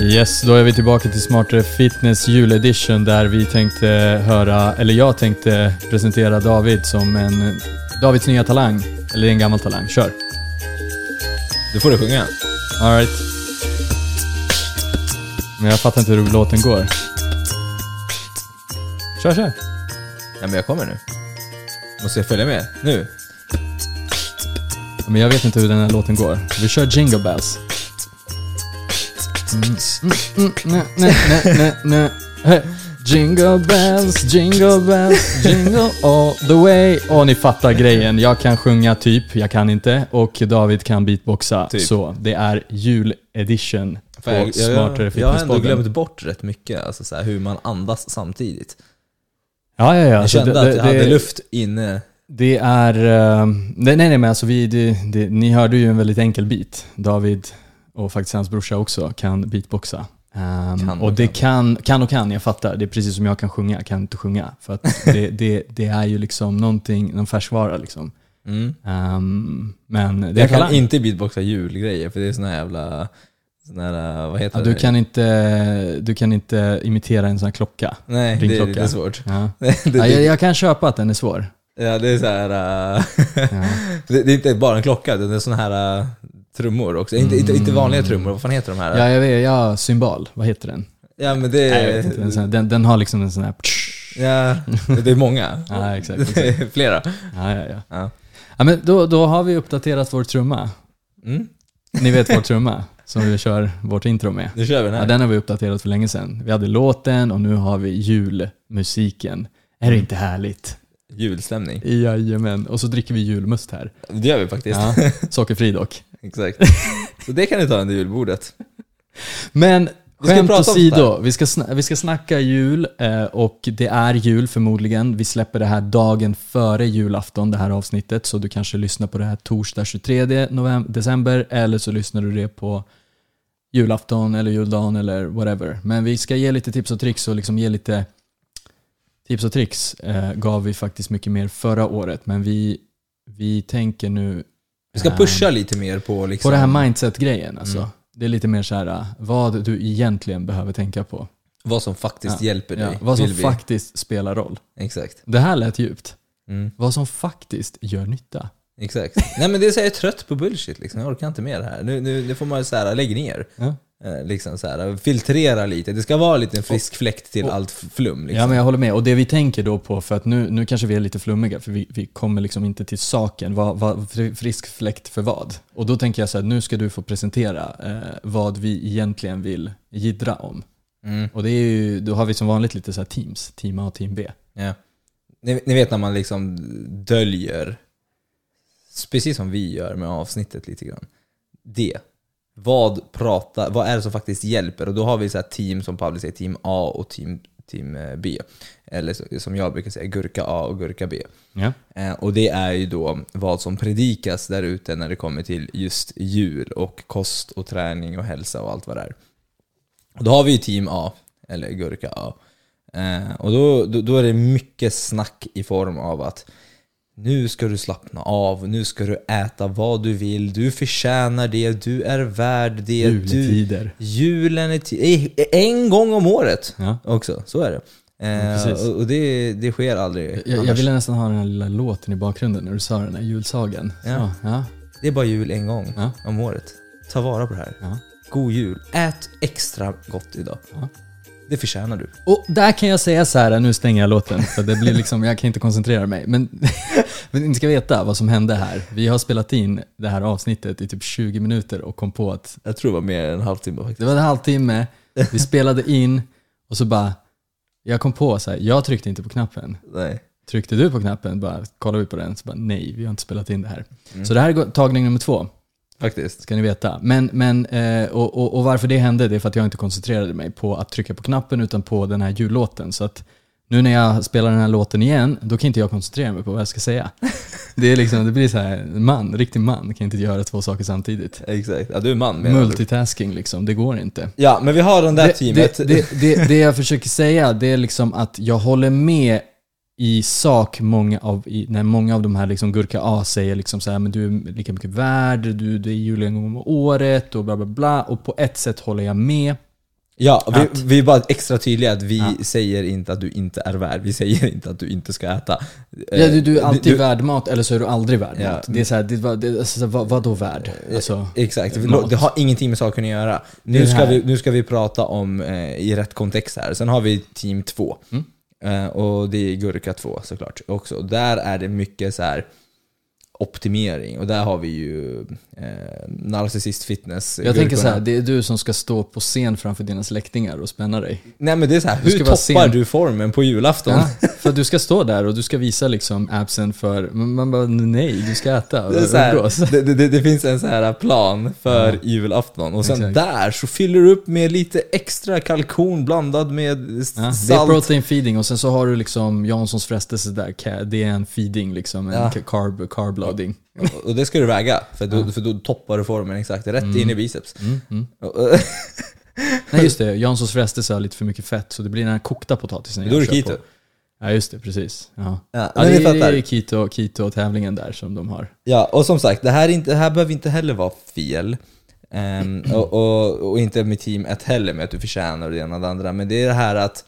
Yes, då är vi tillbaka till Smartare Fitness juledition där vi tänkte höra, eller jag tänkte presentera David som en Davids nya talang. Eller en gammal talang. Kör! Du får du sjunga. Alright. Men jag fattar inte hur låten går. Kör, kör! Ja, men jag kommer nu. Måste jag följa med? Nu? Men jag vet inte hur den här låten går. Vi kör Jingle Bells. Jingle bells, jingle bells, jingle all the way. Och ni fattar grejen. Jag kan sjunga typ, jag kan inte. Och David kan beatboxa. Typ. Så det är juledition på jag, jag, Smartare jag, jag har ändå glömt bort rätt mycket, alltså så här, hur man andas samtidigt. Ja, ja, ja. Jag alltså, kände det, att det, jag hade det- luft inne. Det är... eh, nej, nej, men alltså vi, det, det, ni hörde ju en väldigt enkel beat. David och faktiskt hans brorsa också kan beatboxa. Ehm, Kan och och det kan, kan och kan, jag fattar. Det är precis som jag kan sjunga, jag kan inte sjunga. För det, det, det är ju liksom någonting, någon färskvara liksom. Mm. Ehm, men det är Jag kan talang. inte beatboxa julgrejer, för det är såna jävla... Såna här, vad heter ja, det? du, kan inte, du kan inte imitera en sån här klocka. Nej, det är ringklocka. lite svårt. Ja. det, det, Ja, jag, jag kan köpa att den är svår. Ja, det är så här... Ja. det, det är inte bara en klocka, det är såna här äh, trummor också. Inte, inte, inte vanliga trummor, vad fan heter de här? Ja, jag vet, ja, symbol, vad heter den? Ja, men det Nej, jag vet inte. En sån här, den, den har liksom en sån här... Ja, det är många. Ja, exakt. Är flera. Ja, ja, ja. Ja. ja men då, då har vi uppdaterat vår trumma. Mm, Ni vet vår trumma som vi kör vårt intro med. nu kör vi den Ja, här. den har vi uppdaterat för länge sedan. Vi hade låten och nu har vi julmusiken. Är det inte härligt? Julstämning. Jajamän. Och så dricker vi julmust här. Det gör vi faktiskt. Ja, sockerfri dock. Exakt. Så det kan ni ta under julbordet. Men Vi ska skämt prata om åsido, vi ska, vi ska snacka jul eh, och det är jul förmodligen. Vi släpper det här dagen före julafton, det här avsnittet. Så du kanske lyssnar på det här torsdag 23 november, december eller så lyssnar du det på julafton eller juldagen eller whatever. Men vi ska ge lite tips och tricks och liksom ge lite tips och tricks eh, gav vi faktiskt mycket mer förra året. Men vi, vi tänker nu Vi ska eh, pusha lite mer på liksom... på det här mindset-grejen alltså. Mm. Det är lite mer så här äh, vad du egentligen behöver tänka på. Vad som faktiskt Ja, hjälper dig. Ja, vad som vi. faktiskt spelar roll. Exakt. Det här lät djupt. Mm, Vad som faktiskt gör nytta. exakt. Nej men det är så här, jag är trött på bullshit liksom. Jag orkar inte det här. Nu, nu, nu får man så här, lägg ner. Ja. Eh, liksom så här, filtrera lite. Det ska vara lite en frisk fläkt till och- allt flum. Liksom. Ja men jag håller med. Och det vi tänker då på, för att nu, nu kanske vi är lite flummiga, för vi, vi kommer liksom inte till saken. Vad, vad, fri- frisk fläkt för vad? Och då tänker jag så här, nu ska du få presentera eh, vad vi egentligen vill jiddra om. Mm, Och det är ju, då har vi som vanligt lite så här teams, team A och team B. ja. ni, ni vet när man liksom döljer, precis som vi gör med avsnittet lite grann. Det. Vad, pratar, vad är det som faktiskt hjälper? Och då har vi så team som Pablo säger, team A och team, team eh, B. Eller som jag brukar säga, gurka A och gurka B. Ja. Eh, Och det är ju då vad som predikas där ute när det kommer till just jul och kost och träning och hälsa och allt vad det är. Och då har vi ju team A, eller gurka A. Eh, Och då, då, då är det mycket snack i form av att nu ska du slappna av, nu ska du äta vad du vill, du förtjänar det, du är värd det. Du, Juletider. julen är eh, en gång om året Ja. också, så är det. Eh, precis. och det, det sker aldrig Jag, jag ville nästan ha den här lilla låten i bakgrunden när du sa den här julsagan. Ja. Ja, Det är bara jul en gång Ja. om året. Ta vara på det här. ja. God jul. Ät extra gott idag. Det förtjänar du. Och där kan jag säga så här, nu stänger jag låten för det blir liksom, jag kan inte koncentrera mig. Men, men ni ska veta vad som hände här. Vi har spelat in det här avsnittet i typ 20 minuter och kom på att Jag tror det var mer än en halvtimme faktiskt. det var en halvtimme, vi spelade in och så bara, jag kom på så här, jag tryckte inte på knappen. Nej. Tryckte du på knappen, bara kollar vi på den, så bara nej, vi har inte spelat in det här. Mm. Så det här är tagning nummer två. Faktiskt. ska ni veta. Men, men, eh, och, och, och varför det hände, det är för att jag inte koncentrerade mig på att trycka på knappen utan på den här jullåten. Så att nu när jag spelar den här låten igen, då kan inte jag koncentrera mig på vad jag ska säga. Det, är liksom, det blir så här, man, riktig man kan inte göra två saker samtidigt. Exakt. Ja, du är man menar du? Multitasking liksom, det går inte. Ja, men vi har den där Det, teamet. det, det, det, det jag försöker säga, det är liksom att jag håller med i sak, många av, i, när många av de här liksom Gurka A säger liksom så här, men du är lika mycket värd, du, du är gång om året och bla bla bla. Och på ett sätt håller jag med. Ja, Att- vi, vi är bara extra tydliga att vi Ja. säger inte att du inte är värd. Vi säger inte att du inte ska äta. Ja, du, du är Eh, alltid du- värd mat eller så är du aldrig värd Ja. mat. Det är så här, det, vad, det, alltså, vad, vad då värd? Alltså, Exakt, mat. det har ingenting med saken att göra. Nu ska, vi, nu ska vi prata om eh, i rätt kontext här. Sen har vi team 2. Mm. Eh, och det är Gurka 2 såklart också. Där är det mycket så här optimering. Och där har vi ju eh, Narcissist Fitness. jag tänker så här, det är du som ska stå på scen framför dina släktingar och spänna dig. Nej men det är så här, Du hur toppar du formen på julafton? Ja, för du ska stå där och du ska visa liksom absen för, man bara nej, du ska äta och Det, är så här, det, det, det finns en så här plan för julafton och sen Exakt. där så fyller du upp med lite extra kalkon blandad med Ja, det är salt. protein feeding och sen så har du liksom Janssons frestelse där, det är en feeding liksom, en Ja. ca- carb, carb loading. Och det ska du väga, för då, för då toppar du formen exakt rätt in i biceps. Mm, mm. Nej just det, Janssons frestelse har lite för mycket fett så det blir den här kokta potatisen Då är det jag keto. på. Ja just det, precis. Ja. Ja, Ja, det, är- det är keto, keto-tävlingen där som de har. Ja, och som sagt, det här, är inte, det här behöver inte heller vara fel. Ehm, och, och, och inte med team 1 heller med att du förtjänar det ena och det andra. Men det är det här att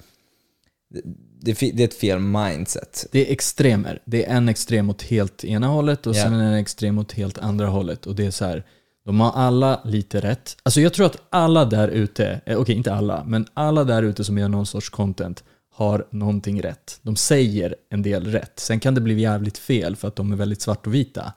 det, fi- det är ett fel mindset. Det är extremer. Det är en extrem åt helt ena hållet och Ja. sen en extrem åt helt andra hållet. Och det är så här, de har alla lite rätt. Alltså jag tror att alla där ute, eh, okej inte alla, men alla där ute som gör någon sorts content har någonting rätt. De säger en del rätt. Sen kan det bli jävligt fel för att de är väldigt svart och vita.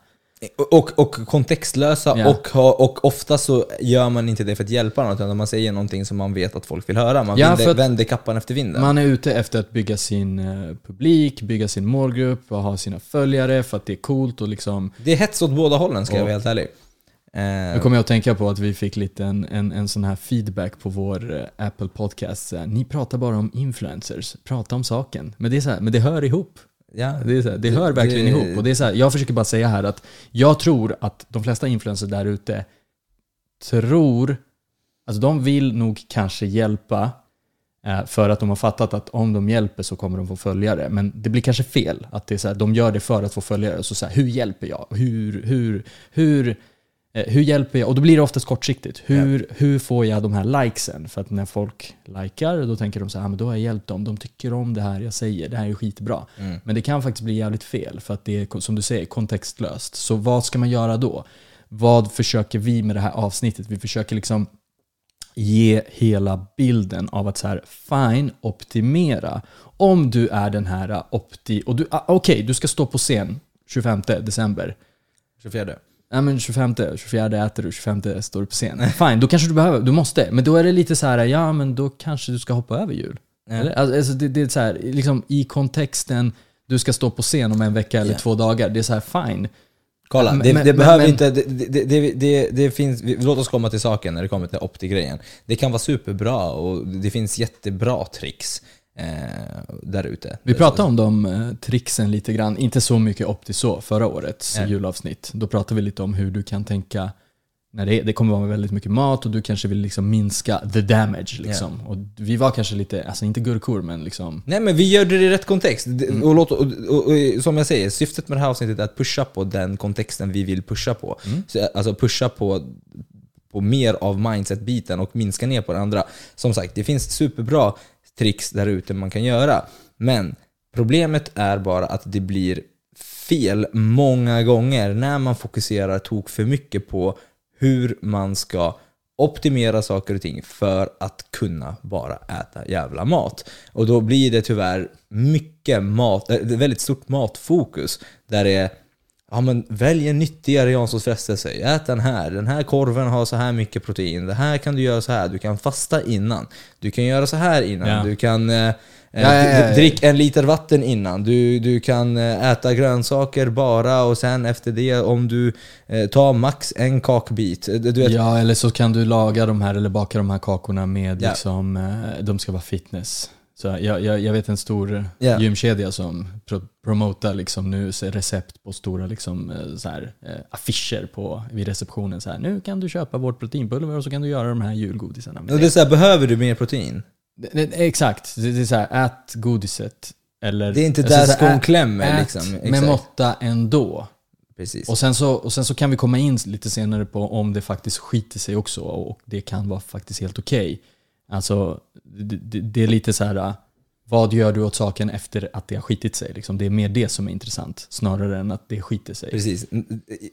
Och, och kontextlösa Ja. och, ha, och ofta så gör man inte det för att hjälpa någon utan man säger någonting som man vet att folk vill höra. Man Ja, att- vänder kappan efter vinden. Man är ute efter att bygga sin eh, publik, bygga sin målgrupp och ha sina följare för att det är coolt och liksom Det är hets åt båda hållen ska jag Ja. vara helt ärlig. Eh, Nu kommer jag att tänka på att vi fick lite en, en, en sån här feedback på vår eh, Apple Podcast. Ni pratar bara om influencers, prata om saken. Men det, är så här, men det hör ihop. Ja, Det, är så här, det hör verkligen det- ihop. Och det är så här, jag försöker bara säga här att jag tror att de flesta influencers där ute tror, alltså de vill nog kanske hjälpa eh, för att de har fattat att om de hjälper så kommer de få följare. Men det blir kanske fel. Att det är så här, de gör det för att få följare. Så, så här, hur hjälper jag? Hur, hur, hur, hur hjälper jag? Och då blir det oftast kortsiktigt. Hur, hur får jag de här likesen? För att när folk likar, då tänker de så här, ah, men då har jag hjälpt dem. De tycker om det här jag säger. Det här är skitbra. Mm. Men det kan faktiskt bli jävligt fel. För att det är, som du säger, kontextlöst. Så vad ska man göra då? Vad försöker vi med det här avsnittet? Vi försöker liksom ge hela bilden av att så här, fine, optimera. Om du är den här opti... och du, ah, Okej, du ska stå på scen 25 december. 24. Nej men 25, 24 äter du, 25 står du på scen. Fine, då kanske du behöver, du måste. Men då är det lite så här, ja men då kanske du ska hoppa över jul. Ja. Eller? Alltså det, det är så här, liksom i kontexten, du ska stå på scen om en vecka eller Ja. två dagar. Det är så här, fine. Kolla, Men- det, det men- behöver men- inte... Det, det, det, det, finns, låt oss komma till saken när det kommer till opti-grejen. Det kan vara superbra och det finns jättebra tricks eh, där ute. Vi pratade om de eh, tricksen lite grann, inte så mycket opti så, förra årets Nej. julavsnitt. Då pratade vi lite om hur du kan tänka när det, det kommer vara väldigt mycket mat och du kanske vill liksom minska the damage. Liksom. Och vi var kanske lite, alltså inte gurkor men liksom Nej men vi gör det i rätt kontext. Mm. Och, låt, och, och, och som jag säger, syftet med det här avsnittet är att pusha på den kontexten vi vill pusha på. Mm. Så, alltså pusha på, på mer av mindset-biten och minska ner på det andra. Som sagt, det finns superbra tricks där ute man kan göra. Men problemet är bara att det blir fel många gånger när man fokuserar tok för mycket på hur man ska optimera saker och ting för att kunna bara äta jävla mat. Och då blir det tyvärr mycket mat, eh, väldigt stort matfokus där det är Ja men välj en nyttigare Janssons frestelse. Ät den här. Den här korven har så här mycket protein. Det här kan du göra så här. Du kan fasta innan. Du kan göra så här innan. Ja. Du kan eh, Ja, ja, ja, ja. drick en liter vatten innan. Du, du kan eh, äta grönsaker bara och sen efter det om du eh, tar max en kakbit. Eh, Du vet, Ja, eller så kan du laga de här eller baka de här kakorna med Ja. liksom, eh, de ska vara fitness. Så jag, jag, jag vet en stor Ja. gymkedja som pro promotar liksom nu recept på stora liksom, eh, så här, eh, affischer på, vid receptionen. Så här, nu kan du köpa vårt proteinpulver och så kan du göra de här julgodisarna och det är så här, behöver du mer protein? exakt, det, är så här, ät godiset eller... Det är inte alltså, där skon klämmer, ät liksom. med måtta ändå. Precis. Och sen, så, och sen så kan vi komma in lite senare på om det faktiskt skiter sig också och det kan vara faktiskt helt okej. Alltså, det, är lite så här, äh, vad gör du åt saken efter att det har skitit sig? Liksom, det är mer det som är intressant, snarare än att det skiter sig. Precis.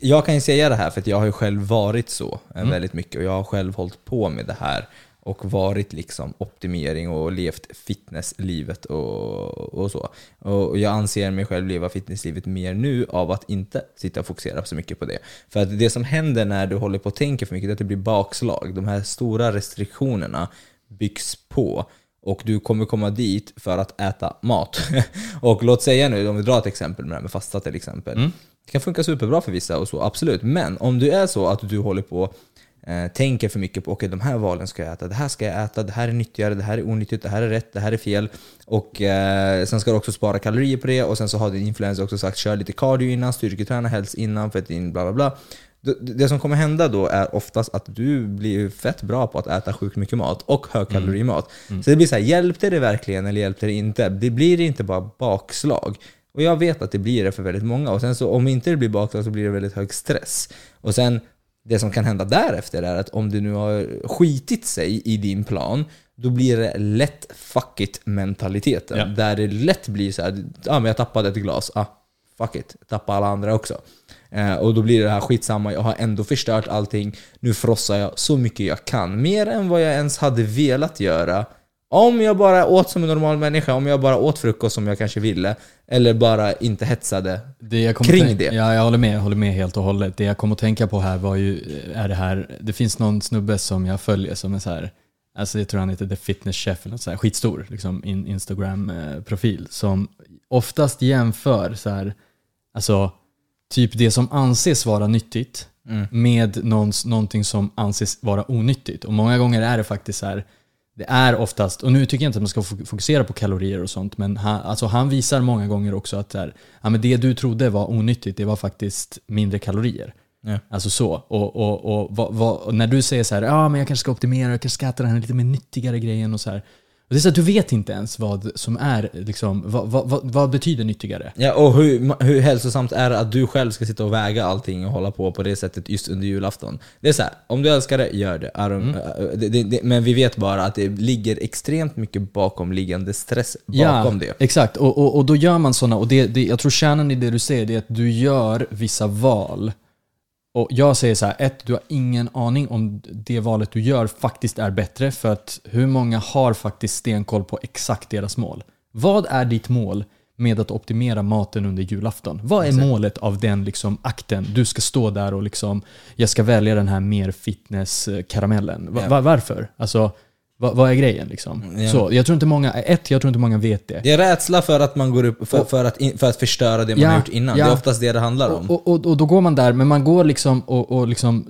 Jag kan ju säga det här för jag har ju själv varit så eh, Mm. väldigt mycket och jag har själv hållit på med det här och varit liksom optimering och levt fitnesslivet och, och så. Och jag anser mig själv leva fitnesslivet mer nu av att inte sitta och fokusera så mycket på det. För att det som händer när du håller på och tänker för mycket, är att det blir bakslag. De här stora restriktionerna byggs på och du kommer komma dit för att äta mat. och låt säga nu, om vi drar ett exempel med det här med fasta till exempel. Det kan funka superbra för vissa och så, absolut. Men om du är så att du håller på eh, tänker för mycket på okej de här valen ska jag äta, det här ska jag äta, det här är nyttigare, det här är onyttigt, det här är rätt, det här är fel. Och eh, sen ska du också spara kalorier på det och sen så har din influencer också sagt kör lite cardio innan, styrketräna helst innan för att din bla bla bla. Det, som kommer hända då är oftast att du blir fett bra på att äta sjukt mycket mat och högkalorimat. Så det blir så här, hjälpte det verkligen eller hjälpte det inte? Det blir inte bara bakslag. Och jag vet att det blir det för väldigt många. Och sen så om inte det blir bakslag så blir det väldigt hög stress. Och sen det som kan hända därefter är att om du nu har skitit sig i din plan, då blir det lätt fuck it mentaliteten. Ja. Där det lätt blir så här, ja men jag tappade ett glas, ah, fuck it, tappa alla andra också. Eh, och då blir det här skitsamma, jag har ändå förstört allting, nu frossar jag så mycket jag kan. Mer än vad jag ens hade velat göra. Om jag bara åt som en normal människa, om jag bara åt frukost som jag kanske ville, eller bara inte hetsade. Det Kring det. Ja, jag håller med, jag håller med helt och hållet. Det jag kom att tänka på här var ju, eh, är det här, det finns någon snubbe som jag följer som är så här, alltså jag tror han heter The Fitness Chef eller något så här, skitstor liksom, in, Instagram-profil, som oftast jämför så här, alltså typ det som anses vara nyttigt med någons, någonting som anses vara onyttigt. Och många gånger är det faktiskt så här, det är oftast, och nu tycker jag inte att man ska fo- fokusera på kalorier och sånt, men han, alltså han visar många gånger också att här, ja, men det du trodde var onyttigt, det var faktiskt mindre kalorier. Ja. Alltså så. Och, och, och, vad, vad, och när du säger så här, ja men jag kanske ska optimera, jag kanske ska äta den här lite mer nyttigare grejen och så här. Det är så att du vet inte ens vad som är, liksom, vad, vad, vad, vad betyder nyttigare? Ja, och hur, hur hälsosamt är det att du själv ska sitta och väga allting och hålla på på det sättet just under julafton? Det är så här, om du älskar det, gör det. I don't- äh, det, det, det. Men vi vet bara att det ligger extremt mycket bakomliggande stress bakom det. Exakt, och, och, och då gör man sådana, och det, det, jag tror kärnan i det du säger är att du gör vissa val. Och jag säger så här, ett, du har ingen aning om det valet du gör faktiskt är bättre, för att hur många har faktiskt stenkoll på exakt deras mål? Vad är ditt mål med att optimera maten under julafton? Vad är målet av den liksom akten? Du ska stå där och liksom, jag ska välja den här mer fitness-karamellen. Va, Ja. va, varför? Alltså, vad, vad är grejen liksom? Ja. Så, jag tror inte många, ett, jag tror inte många vet det. Det är rädsla för att man går upp, för, för, att, in, för att förstöra det man Ja, har gjort innan. ja. Det är oftast det det handlar om. Och, och, och då går man där, men man går liksom och, och liksom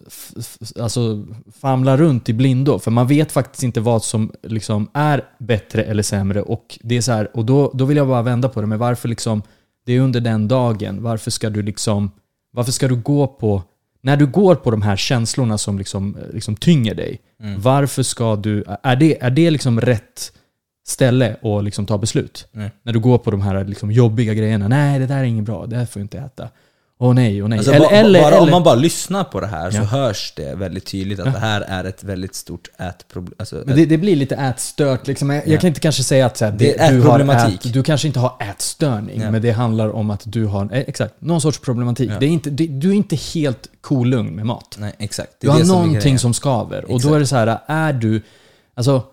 alltså famlar runt i blindo. För man vet faktiskt inte vad som liksom är bättre eller sämre. Och, det är så här, och då, då vill jag bara vända på det. Men varför liksom, det är under den dagen. Varför ska du liksom, varför ska du gå på, när du går på de här känslorna som liksom, liksom tynger dig. Mm. Varför ska du, är det, är det liksom rätt ställe att liksom ta beslut? Nej. När du går på de här liksom jobbiga grejerna. Nej, det där är inget bra. Det här får jag inte äta. Åh nej, åh nej. Alltså, eller, ba- eller, bara, eller, Om man bara lyssnar på det här så Ja. hörs det väldigt tydligt att det här är ett väldigt stort ätproblem. Alltså, men det, det blir lite ätstört. Liksom. Jag, Ja. jag kan inte kanske säga att så här, Det är du, har ät, du kanske inte har ätstörning, Ja. men det handlar om att du har eh, exakt, någon sorts problematik. Ja. Det är inte, det, du är inte helt kolugn med mat. Nej, exakt. Det Du har det som någonting grejen. som skaver. Och då Exakt. är det så här, är du... Alltså,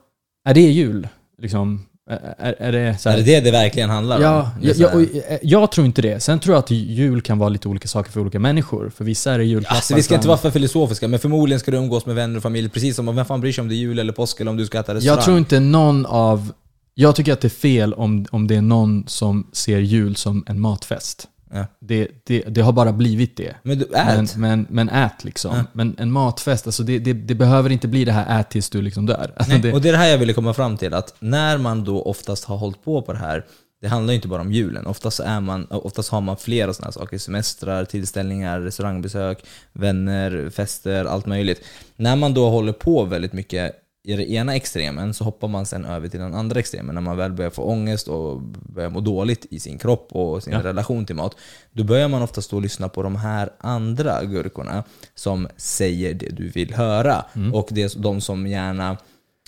är det jul? Liksom, är, är det så här, Är det det det verkligen handlar Ja, om? Är jag, jag, jag tror inte det. Sen tror jag att jul kan vara lite olika saker för olika människor. För vissa är det julklappar. Alltså, vi ska inte vara för filosofiska, men förmodligen ska du umgås med vänner och familj precis som vem fan bryr sig om det är jul eller påsk eller om du ska äta restaurang? Jag tror inte någon av... Jag tycker att det är fel om, om det är någon som ser jul som en matfest. Ja. Det, det, det har bara blivit det. Men du, Men, ät! men, men ät liksom. Ja. Men en matfest, alltså det, det, behöver inte bli det här ät tills du liksom dör. Alltså Nej, och det är det här jag ville komma fram till, att när man då oftast har hållit på på det här, det handlar ju inte bara om julen. Oftast, är man, oftast har man flera sådana saker. Semestrar, tillställningar, restaurangbesök, vänner, fester, allt möjligt. När man då håller på väldigt mycket i den ena extremen så hoppar man sen över till den andra extremen. När man väl börjar få ångest och börjar må dåligt i sin kropp och sin Ja. relation till mat. Då börjar man ofta stå och lyssna på de här andra gurkorna som säger det du vill höra. Mm. Och det är de som gärna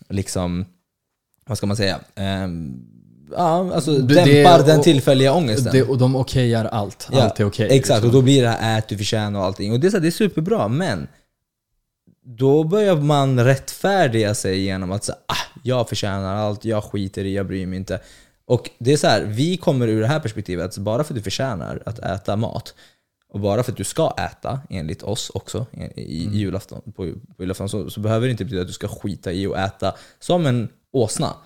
liksom, vad ska man säga? Ehm, ja, alltså Det- dämpar det- den och- tillfälliga ångesten. Det, och de okejar allt. Ja, allt är okej. Exakt, liksom. och då blir det här ät, du förtjänar och allting. Och det är, så här, det är superbra, men då börjar man rättfärdiga sig genom att säga ah, jag förtjänar allt, jag skiter i, jag bryr mig inte. Och det är så här, vi kommer ur det här perspektivet att bara för att du förtjänar att äta mat och bara för att du ska äta, enligt oss också, i, i julafton, på, på julafton, så, så behöver det inte betyda att du ska skita i att äta som en åsna.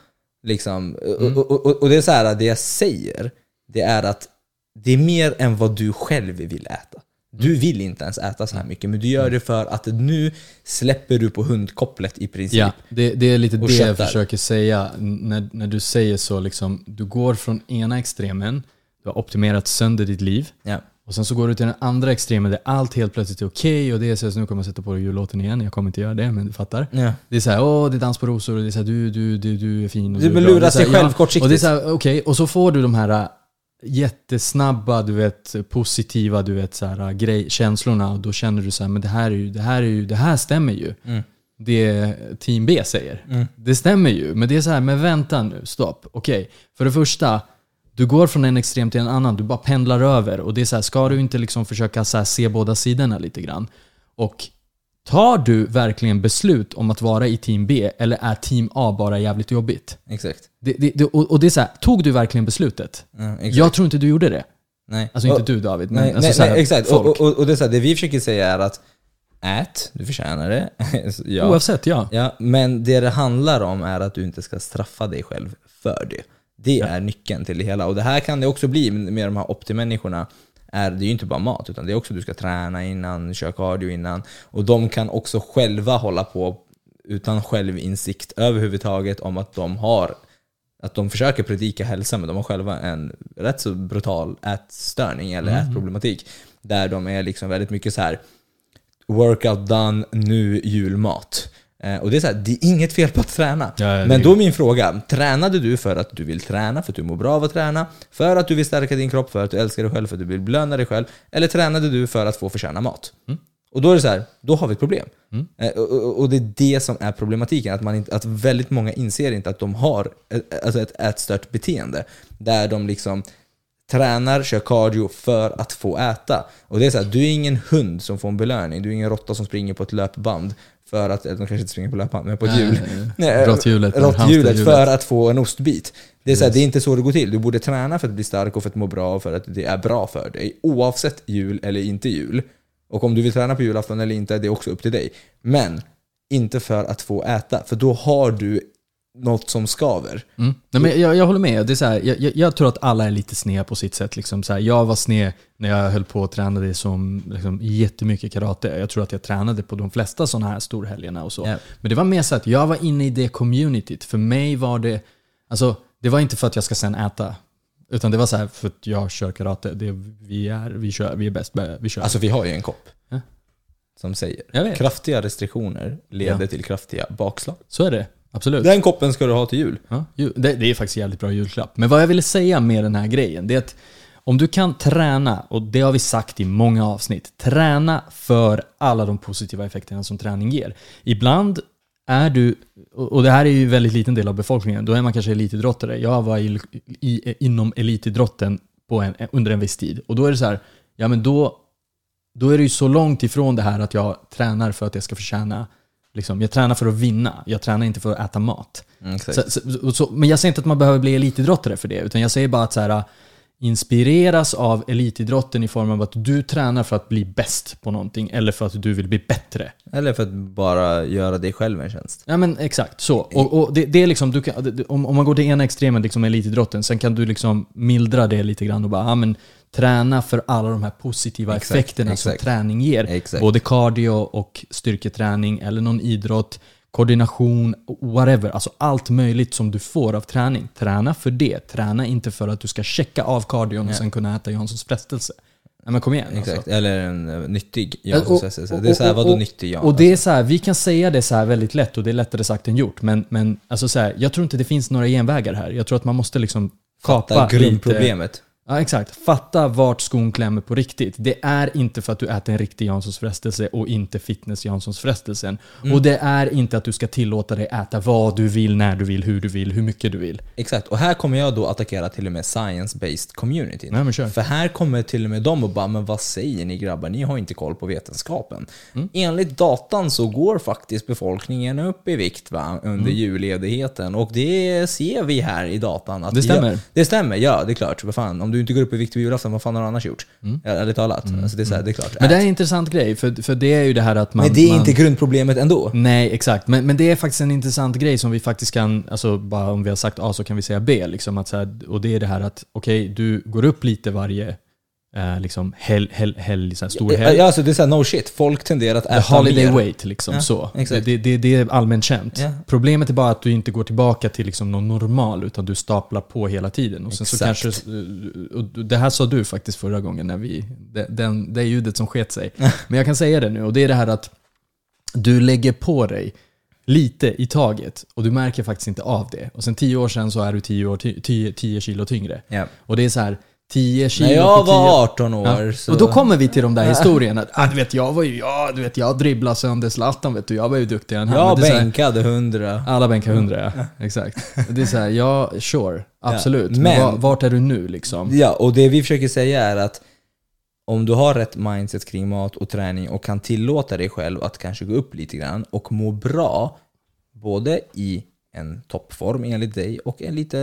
Liksom. Och, och, och, och det är så här, det jag säger, det är att det är mer än vad du själv vill äta. Du vill inte ens äta så här mycket, men du gör det för att nu släpper du på hundkopplet i princip. Ja, det, det är lite det jag köttar. försöker säga. När, när du säger så, liksom, du går från ena extremen, du har optimerat sönder ditt liv, Ja. och sen så går du till den andra extremen där allt helt plötsligt är okej och det är så, så nu kommer jag sätta på dig jullåten igen, jag kommer inte göra det, men du fattar. Ja. Det är såhär, åh det är dans på rosor och det är såhär, du, du, du, du är fin och Du är vill bra. lura Det är så här, sig själv ja, kortsiktigt. Och det är såhär, okej, och så får du de här jättesnabba, du vet, positiva, du vet, så här, grej, känslorna och då känner du så här, men det här är ju, det här är ju, det här stämmer ju. Mm. Det Team B säger. Mm. Det stämmer ju, men det är så här, men vänta nu, stopp. Okej, för det första, du går från en extrem till en annan, du bara pendlar över. Och det är så här, ska du inte liksom försöka så se båda sidorna lite grann? Och tar du verkligen beslut om att vara i Team B, eller är Team A bara jävligt jobbigt? Exakt. Det, det, det, och, och det är så här, tog du verkligen beslutet? Ja, exakt. Jag tror inte du gjorde det. nej. Alltså inte Och- du David, men Nej, alltså nej, så här, nej exakt. folk. Och, och, och det, är så här, det vi försöker säga är att ät, du förtjänar det. ja. Oavsett, ja. Ja, men det det handlar om är att du inte ska straffa dig själv för det. Det är nyckeln till det hela. Och det här kan det också bli med de här optimänniskorna. Är, det ju inte bara mat, utan det är också att du ska träna innan, köra cardio innan. Och de kan också själva hålla på utan självinsikt överhuvudtaget om att de har att de försöker predika hälsa men de har själva en rätt så brutal ätstörning eller ätproblematik. Där de är liksom väldigt mycket så här workout done, nu julmat. Eh, och det är så här, det är inget fel på att träna. Ja, ja, Men då är min fråga, tränade du för att du vill träna, för att du mår bra av att träna, för att du vill stärka din kropp, för att du älskar dig själv, för att du vill belöna dig själv, eller tränade du för att få förtjäna mat? Och då är det så här, då har vi ett problem. Eh, och, och, och det är det som är problematiken, att, man inte, att väldigt många inser inte att de har ett, alltså ett ätstört beteende. Där de liksom tränar, kör cardio för att få äta. Och det är så här, du är ingen hund som får en belöning, du är ingen råtta som springer på ett löpband för att, de kanske inte springer på löpband, men på ett hjul. Råtthjulet, Råtthjulet hamsterhjulet. för att få en ostbit. Det är, så här, Yes. det är inte så det går till. Du borde träna för att bli stark och för att må bra och för att det är bra för dig. Oavsett jul eller inte jul. Och om du vill träna på julafton eller inte, det är också upp till dig. Men inte för att få äta, för då har du något som skaver. Mm. Nej, men jag, jag håller med. Det är så här, jag, jag, jag tror att alla är lite sneda på sitt sätt. Liksom så här, jag var sned när jag höll på att träna det som liksom, jättemycket karate. Jag tror att jag tränade på de flesta sådana här storhelgerna och så. Ja. Men det var mer så att jag var inne i det communityt. För mig var det, alltså det var inte för att jag ska sen äta. Utan det var så här för att jag kör karate. Det, vi, är, vi, kör, vi är bäst, vi kör. Alltså vi har ju en kopp. Ja. Som säger kraftiga restriktioner leder Ja. till kraftiga bakslag. så är det, absolut. Den koppen ska du ha till jul. Ja, det, det är faktiskt jävligt bra julklapp. Men vad jag ville säga med den här grejen, det är att om du kan träna, och det har vi sagt i många avsnitt, träna för alla de positiva effekterna som träning ger. Ibland är du, och och det här är ju en väldigt liten del av befolkningen, då är man kanske elitidrottare. Jag var i, i, inom elitidrotten på en, under en viss tid. Och då är det så här, ja men då, då är det ju så långt ifrån det här att jag tränar för att jag ska förtjäna, liksom, jag tränar för att vinna, jag tränar inte för att äta mat. Mm. Så, så, så, men jag säger inte att man behöver bli elitidrottare för det, utan jag säger bara att så här, inspireras av elitidrotten i form av att du tränar för att bli bäst på någonting eller för att du vill bli bättre. Eller för att bara göra dig själv en tjänst. Ja men exakt, så. Och, och det, det är liksom, kan, om, om man går till ena extremen, liksom elitidrotten, sen kan du liksom mildra det lite grann och bara, ja men träna för alla de här positiva Exakt, effekterna exakt. som träning ger. Exakt. Både cardio och styrketräning eller någon idrott, koordination, whatever. Alltså allt möjligt som du får av träning. Träna för det. Träna inte för att du ska checka av cardion och sen kunna äta Janssons frestelse. Nej men kom igen Exakt, alltså. eller en uh, nyttig Och- Janssons Det är såhär, vadå nyttig Jansson? Och det är så här, vi kan säga det så väldigt lätt och det är lättare sagt än gjort. Men, men alltså så här, jag tror inte det finns några genvägar här. Jag tror att man måste liksom kapa Fatta lite. Ja, exakt. Fatta vart skon klämmer på riktigt. Det är inte för att du äter en riktig Janssons frestelse och inte fitness Janssons frestelsen. Mm. Och det är inte att du ska tillåta dig äta vad du vill, när du vill, hur du vill, hur mycket du vill. Exakt, och här kommer jag då attackera till och med science-based community. Nej, men kör. För här kommer till och med de och bara, men vad säger ni grabbar? Ni har inte koll på vetenskapen. Mm. Enligt datan så går faktiskt befolkningen upp i vikt va, under julledigheten. Och det ser vi här i datan. Att Mm. Det stämmer. Ja, det stämmer, ja det är klart. Vad fan, om du inte går upp i vikt på julafton, vad fan har du annars gjort? Ärligt talat. Alltså, det, är så här, det är klart. Mm. Men det är en intressant grej, för, för det är ju det här att man... Men det är man, inte grundproblemet ändå. Nej, exakt. Men, men det är faktiskt en intressant grej som vi faktiskt kan, alltså bara om vi har sagt A så kan vi säga B. Liksom, att så här, och det är det här att, okej, du går upp lite varje eh, liksom, helg, helg, helg, så här, stor helg. Ja, alltså det är såhär, no shit. Folk tenderar att The äta holiday mer. weight, liksom Ja, så. exakt. Det, det, det är allmänt känt. Ja. Problemet är bara att du inte går tillbaka till liksom någon normal, utan du staplar på hela tiden. Och sen så Exakt. kanske, och det här sa du faktiskt förra gången, när vi, det, den, det ljudet som sket sig. Men jag kan säga det nu, och det är det här att du lägger på dig lite i taget och du märker faktiskt inte av det. Och sen tio år sedan så är du 10, år, 10, 10 kilo tyngre. Ja. Och det är så här 10 kilo När jag på 10 var 18 år Ja. så... Och då kommer vi till de där historierna. Ah, du vet, jag var ju, ja, du vet, jag dribblade sönder Zlatan, vet du. Jag var ju duktigare än han. Jag Men bänkade 100. Alla bänkar 100, ja. Exakt. Det är så här, ja, sure. Absolut. Men, Men- var- vart är du nu liksom? Ja, och det vi försöker säga är att om du har rätt mindset kring mat och träning och kan tillåta dig själv att kanske gå upp lite grann och må bra både i en toppform enligt dig och en lite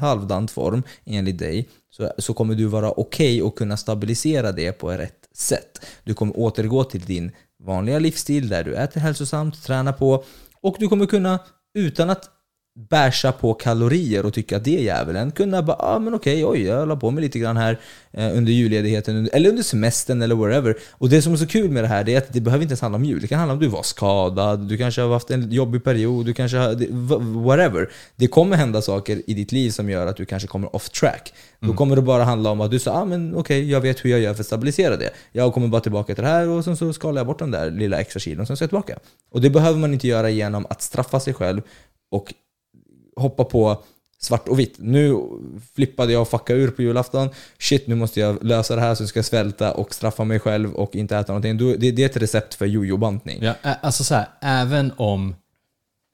halvdant form enligt dig så, så kommer du vara okej och kunna stabilisera det på rätt sätt. Du kommer återgå till din vanliga livsstil där du äter hälsosamt, tränar på och du kommer kunna utan att bärsa på kalorier och tycka att det är djävulen. Kunna bara, ah, men okej, oj, jag la på mig lite grann här eh, under julledigheten, eller under semestern eller whatever. Och det som är så kul med det här, är att det behöver inte ens handla om jul. Det kan handla om att du var skadad, du kanske har haft en jobbig period, du kanske har, whatever. Det kommer hända saker i ditt liv som gör att du kanske kommer off track. Då kommer det bara handla om att du sa, ah, men okej, jag vet hur jag gör för att stabilisera det. Jag kommer bara tillbaka till det här och sen så skalar jag bort den där lilla extra kilon, sen så är jag tillbaka. Och det behöver man inte göra genom att straffa sig själv och hoppa på svart och vitt. Nu flippade jag och fuckade ur på julafton. Shit, nu måste jag lösa det här så ska jag svälta och straffa mig själv och inte äta någonting. Det, är ett recept för jojo-bantning. Ja, alltså så här, även om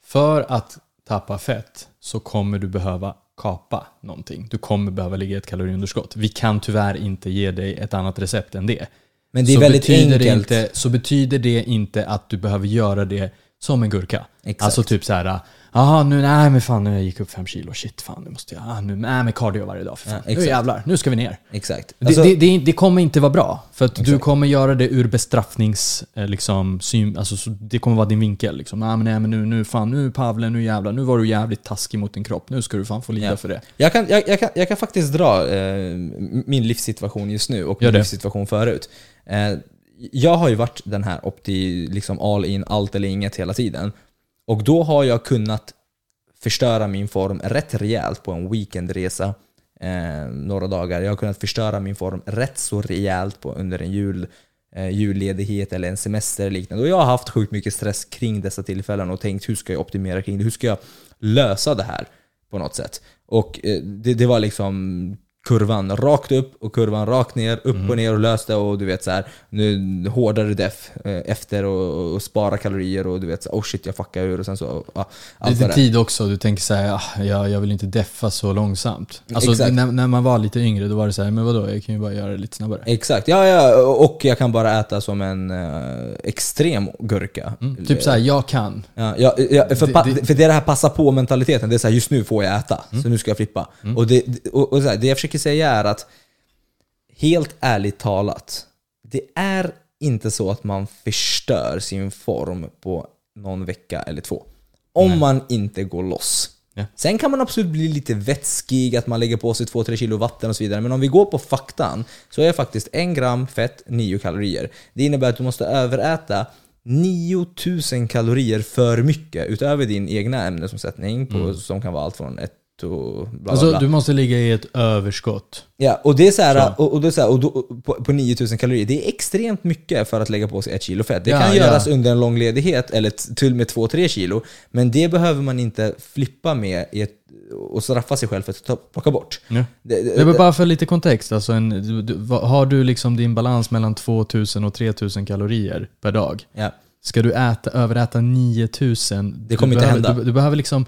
för att tappa fett så kommer du behöva kapa någonting. Du kommer behöva ligga i ett kaloriunderskott. Vi kan tyvärr inte ge dig ett annat recept än det. Men det är så väldigt betyder enkelt. Det inte, så betyder det inte att du behöver göra det som en gurka. Exakt. Alltså typ så här, jaha nu, nej men fan nu jag gick upp fem kilo, shit fan nu måste jag, ah, nu, nej men cardio varje dag för fan. Ja, nu exakt. jävlar, nu ska vi ner. Exakt. Alltså, det, det, det, det kommer inte vara bra. För att du kommer göra det ur bestraffnings... eh, Liksom, syn, alltså, så det kommer vara din vinkel. Liksom. Ah, men nej, men nu, nu, fan, nu Pavle, nu jävlar. Nu var du jävligt taskig mot din kropp. Nu ska du fan få lida Ja. för det. jag, kan, jag, jag, kan, jag kan faktiskt dra eh, min livssituation just nu och Gör min livssituation förut. Eh, jag har ju varit den här opti, liksom all in, allt eller inget hela tiden. Och då har jag kunnat förstöra min form rätt rejält på en weekendresa eh, några dagar. Jag har kunnat förstöra min form rätt så rejält på, under en jul, eh, julledighet eller en semester eller liknande. Och jag har haft sjukt mycket stress kring dessa tillfällen och tänkt hur ska jag optimera kring det? Hur ska jag lösa det här på något sätt? Och eh, det, det var liksom kurvan rakt upp och kurvan rakt ner, upp och ner och löste och du vet så här nu hårdare def eh, efter och, och spara kalorier och du vet så här, oh shit jag fuckar ur och sen så, allt Lite det är. tid också. Du tänker säga ah, jag, jag vill inte deffa så långsamt. Alltså, Exakt. när, när man var lite yngre då var det så här, men vadå, jag kan ju bara göra det lite snabbare. Exakt, ja, ja och jag kan bara äta som en eh, extrem gurka. Mm. Typ såhär, jag kan. Ja, ja, ja, för, Det- det- för det är det här passa på mentaliteten, det är så här, just nu får jag äta, så nu ska jag flippa. Och, det, och, och så här, det jag försöker säga är att, helt ärligt talat, det är inte så att man förstör sin form på någon vecka eller två. Om man inte går loss. Ja. Sen kan man absolut bli lite vätskig, att man lägger på sig 2-3 kilo vatten och så vidare. Men om vi går på faktan så är faktiskt en gram fett 9 kalorier. Det innebär att du måste överäta 9000 kalorier för mycket utöver din egna ämnesomsättning på, som kan vara allt från ett och bla bla Alltså bla. du måste ligga i ett överskott. Ja, och det är så här, och, och det är så här, och då, på, på 9000 kalorier, det är extremt mycket för att lägga på sig ett kilo fett. Det Ja, kan ja. göras under en lång ledighet, eller t- till och med 2-3 kilo, men det behöver man inte flippa med i ett, och straffa sig själv för att ta, plocka bort. Ja. Det, Det är bara för lite kontext, alltså en, du, du, vad- har du liksom din balans mellan 2000 och 3000 kalorier per dag? ja. Ska du äta, överäta 9000? Det kommer du inte behöver, hända. Du, du behöver liksom,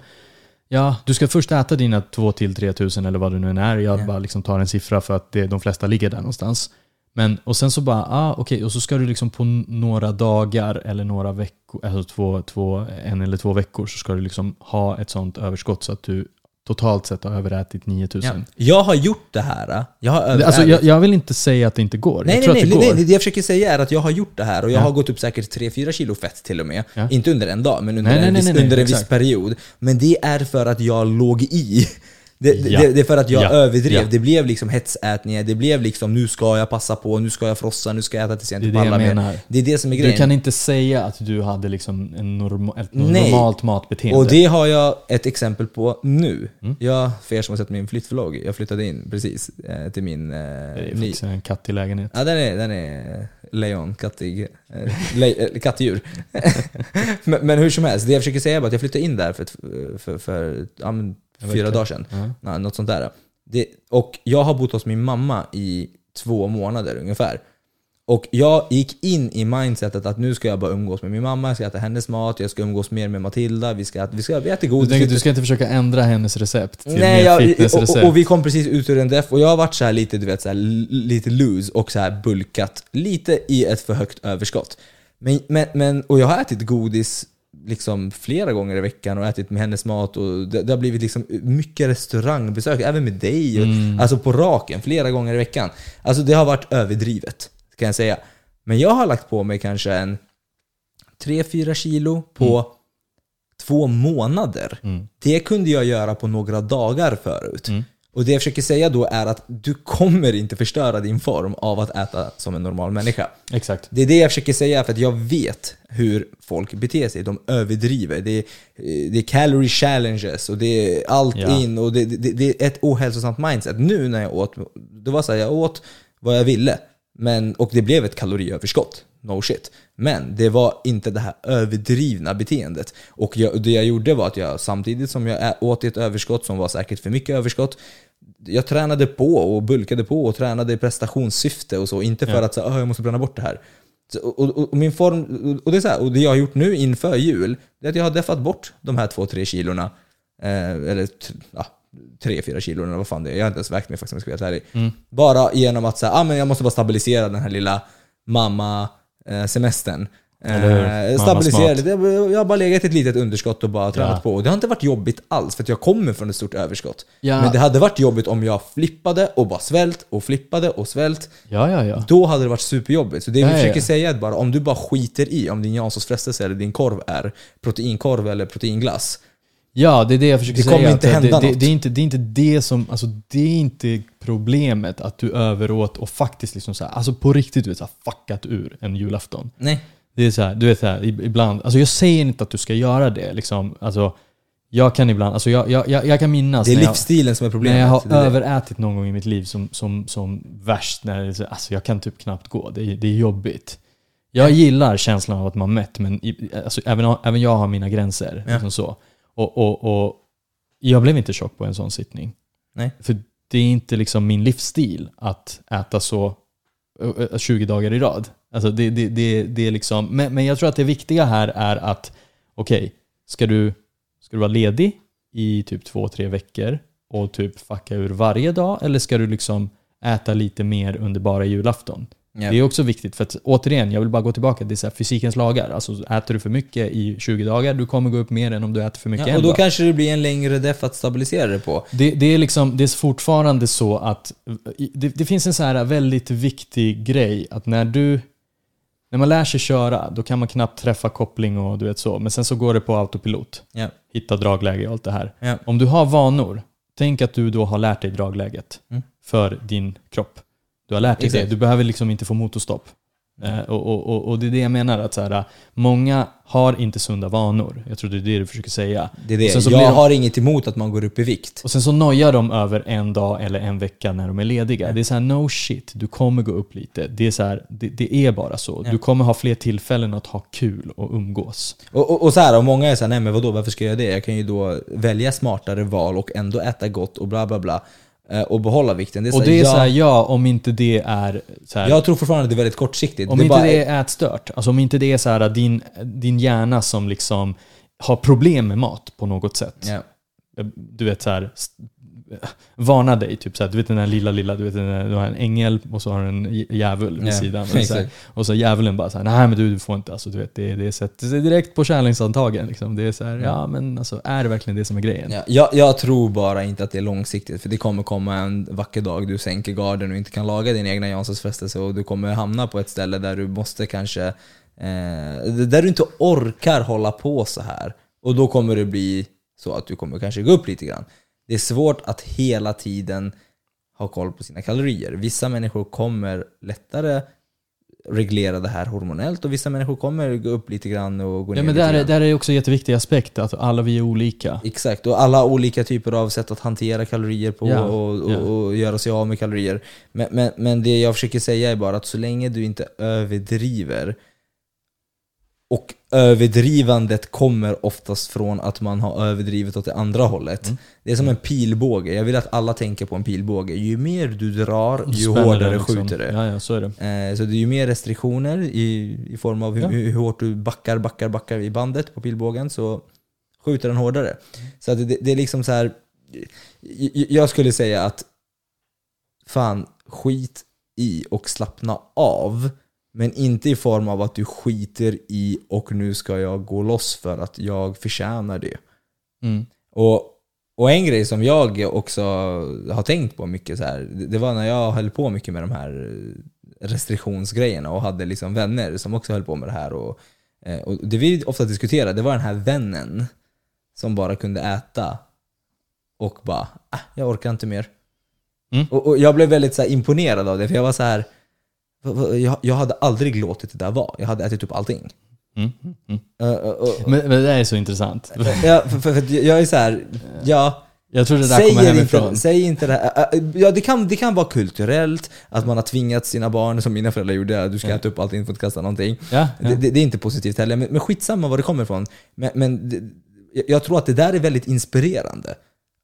ja, du ska först äta dina 2-3000 eller vad det nu än är. Jag Ja. bara liksom tar en siffra för att det, de flesta ligger där någonstans. Men, och sen så bara, ah, okej, och så ska du liksom på några dagar eller några veckor, alltså två, två, en eller två veckor så ska du liksom ha ett sånt överskott så att du totalt sett har överätit 9000. Ja. Jag har gjort det här. Jag har Det- överätit. Alltså, jag, jag vill inte säga att det inte går. Nej, jag tror nej, att det nej, går. nej, det jag försöker säga är att jag har gjort det här och jag Ja. har gått upp säkert 3-4 kilo fett till och med. Ja. Inte under en dag, men under Nej, en, nej, viss, under en viss period. Men det är för att jag låg i. Det, Ja. det, det är för att jag Ja. överdrev. Ja. Det blev liksom hetsätningar, det blev liksom nu ska jag passa på, nu ska jag frossa, nu ska jag äta tills jag inte pallar mer. Det är det som är Du grejen. kan inte säga att du hade liksom en norma, ett Nej. normalt matbeteende. Och det har jag ett exempel på nu. Mm. Jag, för er som har sett min flyttvlogg, jag flyttade in precis eh, till min eh, det är ny, faktiskt en kattig lägenhet. Ja, den är, den är lejon, kattig, eh, le, eh, kattdjur. men, men hur som helst, det jag försöker säga är att jag flyttade in där för, för, för ja, fyra dagar sedan. Ja. Något sånt där. Det, och jag har bott hos min mamma i två månader ungefär. Och jag gick in i mindsetet att nu ska jag bara umgås med min mamma, jag ska äta hennes mat, jag ska umgås mer med Matilda, vi ska, vi ska vi Du, godis. tänker, du ska inte försöka ändra hennes recept till Nej, mer jag, och, fitnessrecept? och, och vi kom precis ut ur en def och jag har varit så här lite, du vet, så här, lite loose och så här bulkat lite i ett för högt överskott. Men, men, men, och jag har ätit godis liksom flera gånger i veckan och ätit med hennes mat och det, det har blivit liksom mycket restaurangbesök, även med dig. Och, Mm. Alltså på raken, flera gånger i veckan. Alltså det har varit överdrivet, kan jag säga. Men jag har lagt på mig kanske en 3-4 kilo på två månader. Mm. Det kunde jag göra på några dagar förut. Och det jag försöker säga då är att du kommer inte förstöra din form av att äta som en normal människa. Exakt. Det är det jag försöker säga för att jag vet hur folk beter sig. De överdriver. Det är, det är calorie challenges och det är allt Ja. in och det, det, det är ett ohälsosamt mindset. Nu när jag åt, det var så här, jag åt vad jag ville. Men, och det blev ett kaloriöverskott. No shit. Men det var inte det här överdrivna beteendet. Och jag, det jag gjorde var att jag samtidigt som jag åt ett överskott som var säkert för mycket överskott jag tränade på och bulkade på och tränade i prestationssyfte och så. Inte för Ja. att så, "Åh, jag måste bränna bort det här. Och, och, och min form, och det, är så här, och det jag har gjort nu inför jul, det är att jag har deffat bort de här två, tre kilorna. Eh, eller ja, tre, fyra kilon eller vad fan det är. Jag har inte ens vägt mig faktiskt om jag ska vara ärlig. Mm. Bara genom att säga, ah, men jag måste bara stabilisera den här lilla mamma-semestern. Eh, Mammas stabilisera mat. lite. Jag har bara legat i ett litet underskott och bara tränat Ja. på. Och det har inte varit jobbigt alls, för att jag kommer från ett stort överskott. Ja. Men det hade varit jobbigt om jag flippade och bara svält och flippade och svält. Ja, ja, ja. Då hade det varit superjobbigt. Så det Ja, vi försöker ja. säga är bara, om du bara skiter i om din Janssons frestelse eller din korv är proteinkorv eller proteinglass. Ja, det är det jag försöker Det kommer säga. inte att hända det, det, något. det, är inte, det är inte det som, alltså det är inte problemet att du överåt och faktiskt liksom så här, alltså på riktigt du vet så fuckat ur en julafton. Nej. Det är så här, du vet så här, ib- ibland, alltså jag säger inte att du ska göra det liksom, alltså jag kan ibland, alltså jag, jag, jag, jag kan minnas Det är när jag, livsstilen som är problemet. när jag har Det är det. överätit någon gång i mitt liv som, som, som värst, när det är så, alltså jag kan typ knappt gå, det är, det är jobbigt. Jag gillar känslan av att man är mätt, men alltså, även, även jag har mina gränser. Ja. Liksom så. Och, och, och jag blev inte tjock på en sån sittning. Nej. För det är inte liksom min livsstil att äta så ö, ö, 20 dagar i rad. Alltså det, det, det, det är liksom, men, men jag tror att det viktiga här är att, okej, ska, du, ska du vara ledig i typ två, tre veckor och typ fucka ur varje dag? Eller ska du liksom äta lite mer under bara julafton? Ja. Det är också viktigt för att återigen, jag vill bara gå tillbaka till så fysikens lagar. Alltså äter du för mycket i 20 dagar, du kommer gå upp mer än om du äter för mycket Ja, och då dag. kanske det blir en längre def att stabilisera det på. Det, det, är liksom, det är fortfarande så att det, det finns en så här väldigt viktig grej att när du när man lär sig köra, då kan man knappt träffa koppling och du vet så. Men sen så går det på autopilot. Ja. Hitta dragläge och allt det här. Ja. Om du har vanor, tänk att du då har lärt dig dragläget Mm. för din kropp. Du har lärt dig Exakt. det. Du behöver liksom inte få motorstopp. Eh, och, och, och, och det är det jag menar, att så här, många har inte sunda vanor. Jag tror det är det du försöker säga. Det är det. Jag de- har inget emot att man går upp i vikt. Och sen så nojar de över en dag eller en vecka när de är lediga. Det är så här, no shit, du kommer gå upp lite. Det är, så här, det, det är bara så. Du kommer ha fler tillfällen att ha kul och umgås. Och, och, och så här, och många är såhär, nej men vadå, varför ska jag göra det? Jag kan ju då välja smartare val och ändå äta gott och bla bla bla. Eh, Och behålla vikten. Det är Och det är ja, så här, ja, om inte det är så här, Jag tror fortfarande att det är väldigt kortsiktigt. Om det inte det är ätstört, alltså om inte det är så här din, din hjärna som liksom har problem med mat på något sätt. Ja. Du vet så här, varna dig, typ så här, du vet den där lilla, lilla, du vet den där, du har en ängel och så har du en dj- djävul vid Ja, sidan. Och så, här, exakt. och så djävulen bara så här, nej men du, du får inte, alltså du vet, det, det sätter sig direkt på kärleksantagen. Liksom. Det är så här, ja men alltså är det verkligen det som är grejen? Ja, jag, jag tror bara inte att det är långsiktigt, för det kommer komma en vacker dag du sänker garden och inte kan laga din egna Janssons frestelse och du kommer hamna på ett ställe där du måste kanske, eh, där du inte orkar hålla på så här. Och då kommer det bli så att du kommer kanske gå upp lite grann. Det är svårt att hela tiden ha koll på sina kalorier. Vissa människor kommer lättare reglera det här hormonellt och vissa människor kommer gå upp lite grann och gå ner Ja men lite där, är- grann. där är också en jätteviktig aspekt, att alla vi är olika. Exakt, och alla har olika typer av sätt att hantera kalorier på Ja, och, och, ja. och göra sig av med kalorier. Men, men, men det jag försöker säga är bara att så länge du inte överdriver och överdrivandet kommer oftast från att man har överdrivit åt det andra hållet. Mm. Det är som en pilbåge. Jag vill att alla tänker på en pilbåge. Ju mer du drar, ju Spänner hårdare liksom. skjuter det. Ja, ja, så är det. Eh, Så det är ju mer restriktioner i, i form av hur, Ja. hur hårt du backar, backar, backar i bandet på pilbågen så skjuter den hårdare. Så att det, det är liksom så här. Jag skulle säga att fan, skit i och slappna av. Men inte i form av att du skiter i och nu ska jag gå loss för att jag förtjänar det. Mm. Och, och en grej som jag också har tänkt på mycket så här, det var när jag höll på mycket med de här restriktionsgrejerna och hade liksom vänner som också höll på med det här. Och, eh, och det vi ofta diskuterade, det var den här vännen som bara kunde äta och bara, ah, jag orkar inte mer. Mm. Och, och jag blev väldigt så imponerad av det, för jag var så här "Va- va- jag, jag hade aldrig låtit det där vara. Jag hade ätit upp allting. Mm. Mm. Uh, uh, uh, Men, men det där är så intressant. ja, för, för, för jag är så här, ja, Jag tror det där kommer hemifrån. inte, säg inte det här. Ä- ä- Ja, det kan, det kan vara kulturellt, att man har tvingat sina barn, som mina föräldrar gjorde, du ska Ja. äta upp allting, du får inte kasta någonting. Ja, ja. Det, det, det är inte positivt heller, men, men skitsamma var det kommer ifrån. Men, men det, jag tror att det där är väldigt inspirerande.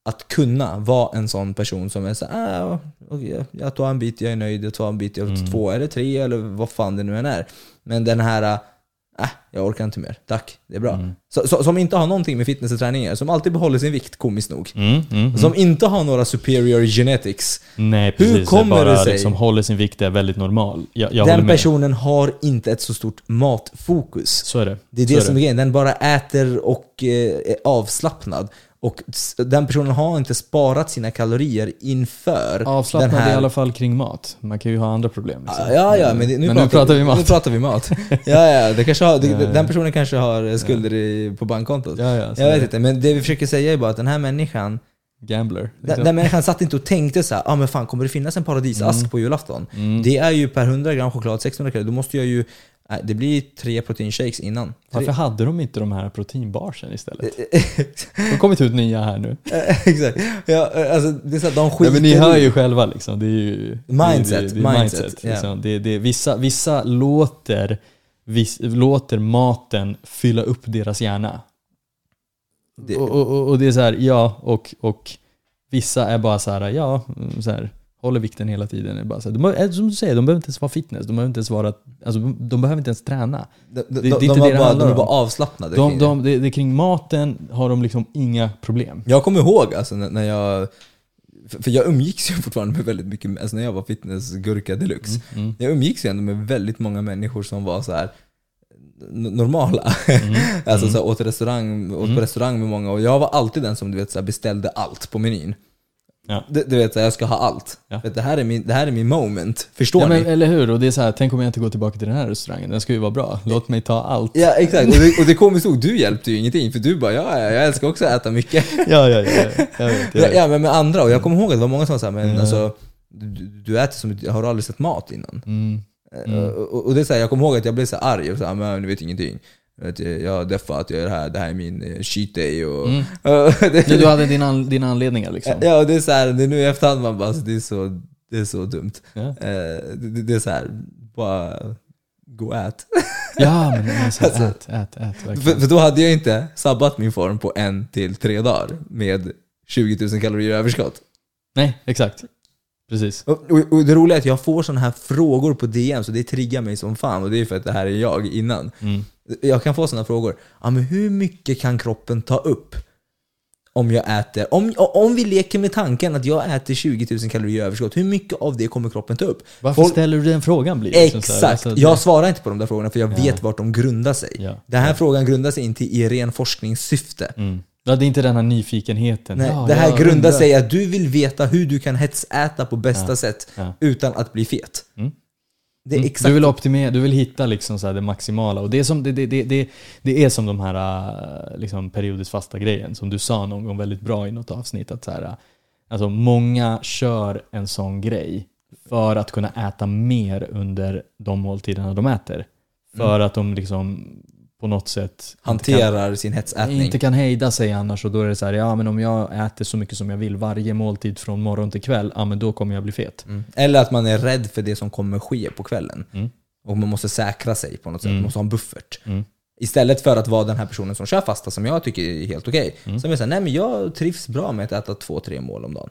Att kunna vara en sån person som är så ah, okej, jag- tar en bit, jag är nöjd, jag tar en bit, jag tar Mm. två eller tre eller vad fan det nu än är. Men den här, äh, jag orkar inte mer, tack, det är bra. Mm. Så, så, som inte har någonting med fitness och träning som alltid behåller sin vikt, komiskt nog. Mm, mm, mm. Som inte har några superior genetics. Nej, Hur precis. kommer bara det sig? Liksom håller sin vikt är väldigt normal. Jag, jag Den personen har inte ett så stort matfokus. Så är det. Det är Så det är som är grejen. Den bara äter och eh, är avslappnad. Och den personen har inte sparat sina kalorier inför Avslappnad den här... i alla fall kring mat. Man kan ju ha andra problem. Liksom. Ja, ja, men, det, nu, Men pratar, nu pratar vi mat. Nu pratar vi mat. Ja, ja, det kanske har, det, Ja, ja. Den personen kanske har skulder i, på bankkontot. Ja, ja, Jag vet inte, men det vi försöker säga är bara att den här människan, Gambler. den, Liksom. den människan satt inte och tänkte så här, ah, men fan kommer det finnas en paradisask på julafton? Mm. Det är ju per 100 gram choklad 600 kalorier, då måste jag ju, nej, det blir tre proteinshakes innan. Varför hade de inte de här proteinbarsen istället? De har kommit ut nya här nu. Exakt. Ja, alltså, det är så de skiter Nej, men ni hör ju själva liksom. Det är ju... Mindset, det, det, det är mindset, mindset. ja. det, det, vissa, vissa låter, låter maten fylla upp deras hjärna. Det- Och, och, och- det är så här, ja, och, och vissa är bara så här, ja, så här, håller vikten hela tiden. Det är bara så här, de, behöver- som du säger, de behöver inte ens vara fitness, de behöver inte ens vara, alltså, de, behöver inte ens träna. De, de, det är de, inte de, det det bara, de är bara avslappnade. De, kring det. de, det, det, kring maten har de liksom inga problem. Jag kommer ihåg alltså, när när jag, för jag umgicks ju fortfarande med väldigt mycket, alltså när jag var fitnessgurka deluxe. Mm. Jag umgicks ju ändå med väldigt många människor som var så här normala. alltså så här, åt, restaurang, åt på restaurang med många och jag var alltid den som du vet, så här, beställde allt på menyn. Ja. Du, du vet, så här, jag ska ha allt. Ja. Att Det, här är min, det här är min moment. Förstår Ja, men, ni? eller hur? Och det är så här, tänk om jag inte går tillbaka till den här restaurangen, den ska ju vara bra. Låt mig ta allt. Ja exakt, och det, och det komiskt nog, du hjälpte ju ingenting för du bara ja, ja, jag älskar också att äta mycket. Ja, ja, ja. ja. Jag vet, jag Ja, vet. ja men med andra, och jag kommer ihåg att det var många som sa men Mm. alltså du, du äter som, har du aldrig sett mat innan? Mm. Eh, Och, och det är så här, jag kommer ihåg att jag blev så här arg och så här, men du vet ingenting. Vet, jag jag har deffat, jag gör det här, det här är min eh, cheat day och... Mm. Du, hade dina, an, dina anledningar liksom. Ja, det är så här, det är nu i efterhand man bara, alltså, det, är så, det är så dumt. Ja. Eh, det, det- är så här, bara gå och ät. Ja, men alltså, ät, ät, ät, verkligen. För, för då hade jag inte sabbat min form på en till tre dagar med 20 000 kalorier överskott. Nej, exakt. Precis. Och, och, och det roliga är att jag får sådana här frågor på DM, så det triggar mig som fan. Och det är för att det här är jag innan. Mm. Jag kan få sådana frågor. Ja, men hur mycket kan kroppen ta upp om jag äter? Om, om vi leker med tanken att jag äter 20 000 kalorier överskott, hur mycket av det kommer kroppen ta upp? Varför Folk- ställer du den frågan? Blir det liksom? Exakt! Alltså, Jag svarar inte på de där frågorna för jag Ja. vet vart de grundar sig. Ja. Den här frågan grundar sig inte i ren forskningssyfte. Mm. Ja, det är inte den här nyfikenheten. Nej, ja, det här jag grundar undrar. sig i att du vill veta hur du kan hetsäta på bästa Ja. sätt Ja. utan att bli fet. Mm. Du vill optimera, du vill hitta liksom så det maximala. Och det är som, det, det, det, det, är som de här äh, liksom periodiskt fasta grejen som du sa någon gång väldigt bra i något avsnitt. Att så här, äh, alltså många kör en sån grej för att kunna äta mer under de måltiderna de äter. För att de liksom på något sätt inte kan- hanterar sin hetsätning. inte kan hejda sig annars och då är det så här, ja men om jag äter så mycket som jag vill varje måltid från morgon till kväll, ja men då kommer jag bli fet. Mm. Eller att man är rädd för det som kommer ske på kvällen. Mm. Och man måste säkra sig på något sätt, Mm. man måste ha en buffert. Mm. Istället för att vara den här personen som kör fasta, som jag tycker är helt okej. Mm. Som är såhär, nej men jag trivs bra med att äta två, tre mål om dagen.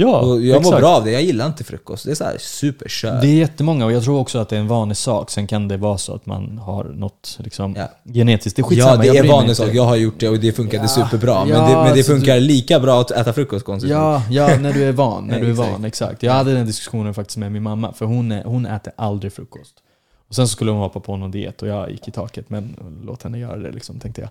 Ja, och jag mår exakt. bra av det, jag gillar inte frukost. Det är såhär superkör. Det är jättemånga och jag tror också att det är en vanlig sak. Sen kan det vara så att man har något liksom, Ja. genetiskt. Det är skitsamma, Ja, det jag är vanlig sak. Jag har gjort det och det funkade Ja, superbra. Men, ja, det, men det alltså funkar du- lika bra att äta frukost konstigt. Ja, ja, när du är van. När du är exakt. van, exakt. Jag hade den diskussionen faktiskt med min mamma, för hon, är, hon äter aldrig frukost. Och sen skulle hon hoppa på någon diet och jag gick i taket, men låt henne göra det liksom, tänkte jag.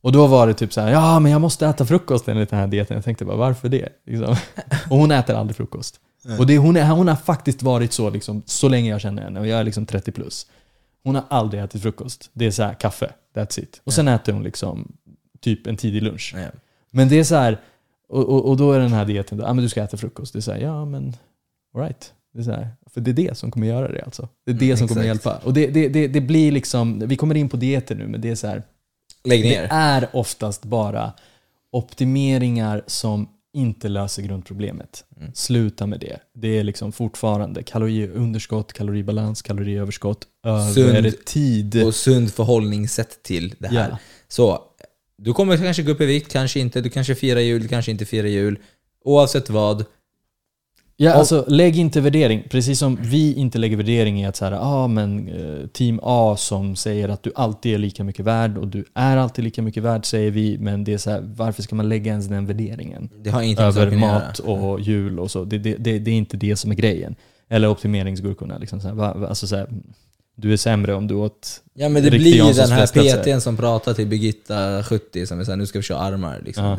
Och då var det typ så här, ja men jag måste äta frukost enligt den här dieten. Jag tänkte bara, varför det? Liksom. Och hon äter aldrig frukost. Och det, hon, är, hon har faktiskt varit så liksom, så länge jag känner henne, och jag är liksom 30 plus. Hon har aldrig ätit frukost. Det är så här, kaffe, that's it. Och sen äter hon liksom typ en tidig lunch. Men det är så här, och, och, och då är den här dieten, ja ah, men du ska äta frukost. Det är så här, ja men alright. Det är så här, för det är det som kommer göra det alltså. Det är det Mm, som kommer exakt. hjälpa. Och det, det, det, det blir liksom, vi kommer in på dieter nu, men det är så här, Lägg det ner. är oftast bara optimeringar som inte löser grundproblemet. Mm. Sluta med det. Det är liksom fortfarande kaloriunderskott, kaloribalans, kaloriöverskott över tid. Och sund förhållningssätt till det här. Ja. Så, du kommer kanske gå upp i vikt, kanske inte. Du kanske firar jul, kanske inte firar jul. Oavsett vad. Ja, Och- alltså lägg inte värdering. Precis som vi inte lägger värdering i att så här, ah, men eh, team A som säger att du alltid är lika mycket värd och du är alltid lika mycket värd säger vi, men det är så här, varför ska man lägga ens den värderingen? Det har ingenting Över mat och jul och så. Det, det, det, det är inte det som är grejen. Eller optimeringsgurkorna. Liksom så här, alltså så här, du är sämre om du åt... Ja men det blir ju den här. PTn som pratar till Birgitta 70 som är såhär, nu ska vi köra armar. Liksom. Ja.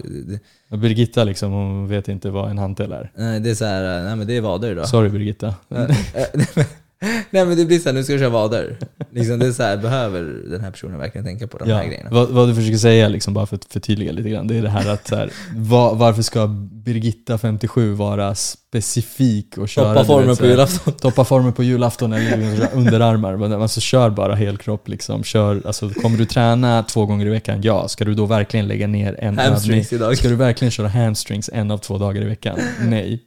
Och Birgitta liksom, hon vet inte vad en hantel är. nej, det är såhär, nej men det är vader då. Sorry Birgitta. nej men det blir såhär, nu ska vi köra vader. Liksom, det är såhär, behöver den här personen verkligen tänka på de här Ja, grejerna? vad, vad du försöker säga, liksom, bara för att förtydliga lite grann, det är det här att så här, va, varför ska Birgitta 57 vara specifik och köra Toppa formen vet, så på här, julafton. Toppa formen på julafton eller underarmar. Men Alltså kör bara helkropp liksom. Kör, alltså, kommer du träna två gånger i veckan? Ja. Ska du då verkligen lägga ner en övning? Hamstrings idag. Ska du verkligen köra hamstrings en av två dagar i veckan? Nej.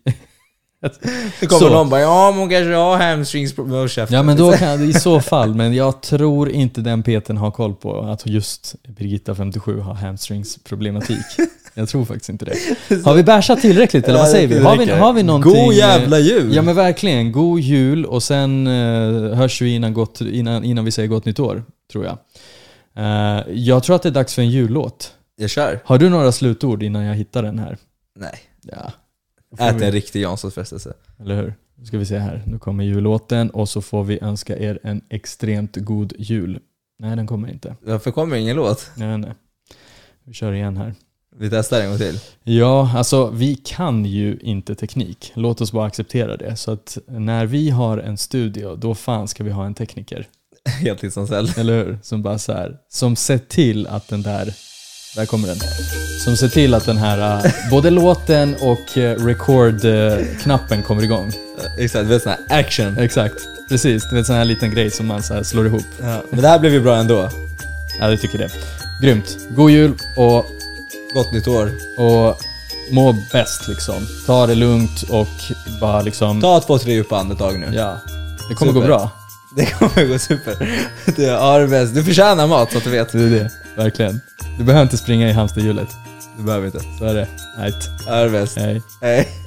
Det kommer Så. någon bara, ja men hon kanske har hamstrings... Käften. Ja men då kan i så fall, men jag tror inte den peten har koll på att just Birgitta 57 har hamstringsproblematik. Jag tror faktiskt inte det. Har vi bärsat tillräckligt eller vad säger vi? Har vi, har vi någonting? God eh, jävla jul! Ja men verkligen, god jul och sen uh, hörs vi innan, gott, innan, innan vi säger gott nytt år, tror jag. Eh, jag tror att det är dags för en jullåt. Jag kör. Har du några slutord innan jag hittar den här? Nej. Ja. Ät vi- en riktig Janssons frestelse. Eller hur? Nu ska vi se här. Nu kommer jullåten och så får vi önska er en extremt god jul. Nej, den kommer inte. Varför kommer ingen låt? Nej, nej. Vi kör igen här. Vi testar en gång till. Ja, alltså vi kan ju inte teknik. Låt oss bara acceptera det. Så att när vi har en studio, då fan ska vi ha en tekniker. Heltidsanställd. Eller hur? Som bara så här, som ser till att den där, där kommer den. Som ser till att den här, äh, både låten och äh, record-knappen kommer igång. Exakt, vi har sån här action. Exakt. Precis, du vet sån här liten grej som man så här slår ihop. Ja. Men det här blev ju bra ändå. Ja, jag tycker det. Grymt. God jul och, Gott nytt år. och må bäst liksom. Ta det lugnt och bara liksom... Ta två, tre djupa andetag nu. Ja. Det kommer gå Super. bra. Det kommer gå super. Du har det bäst. Du förtjänar mat så att du vet. Det är det. Verkligen. Du behöver inte springa i hamsterhjulet. Du behöver inte. Så är det. Nej. Ha det bäst. Hej. Hej.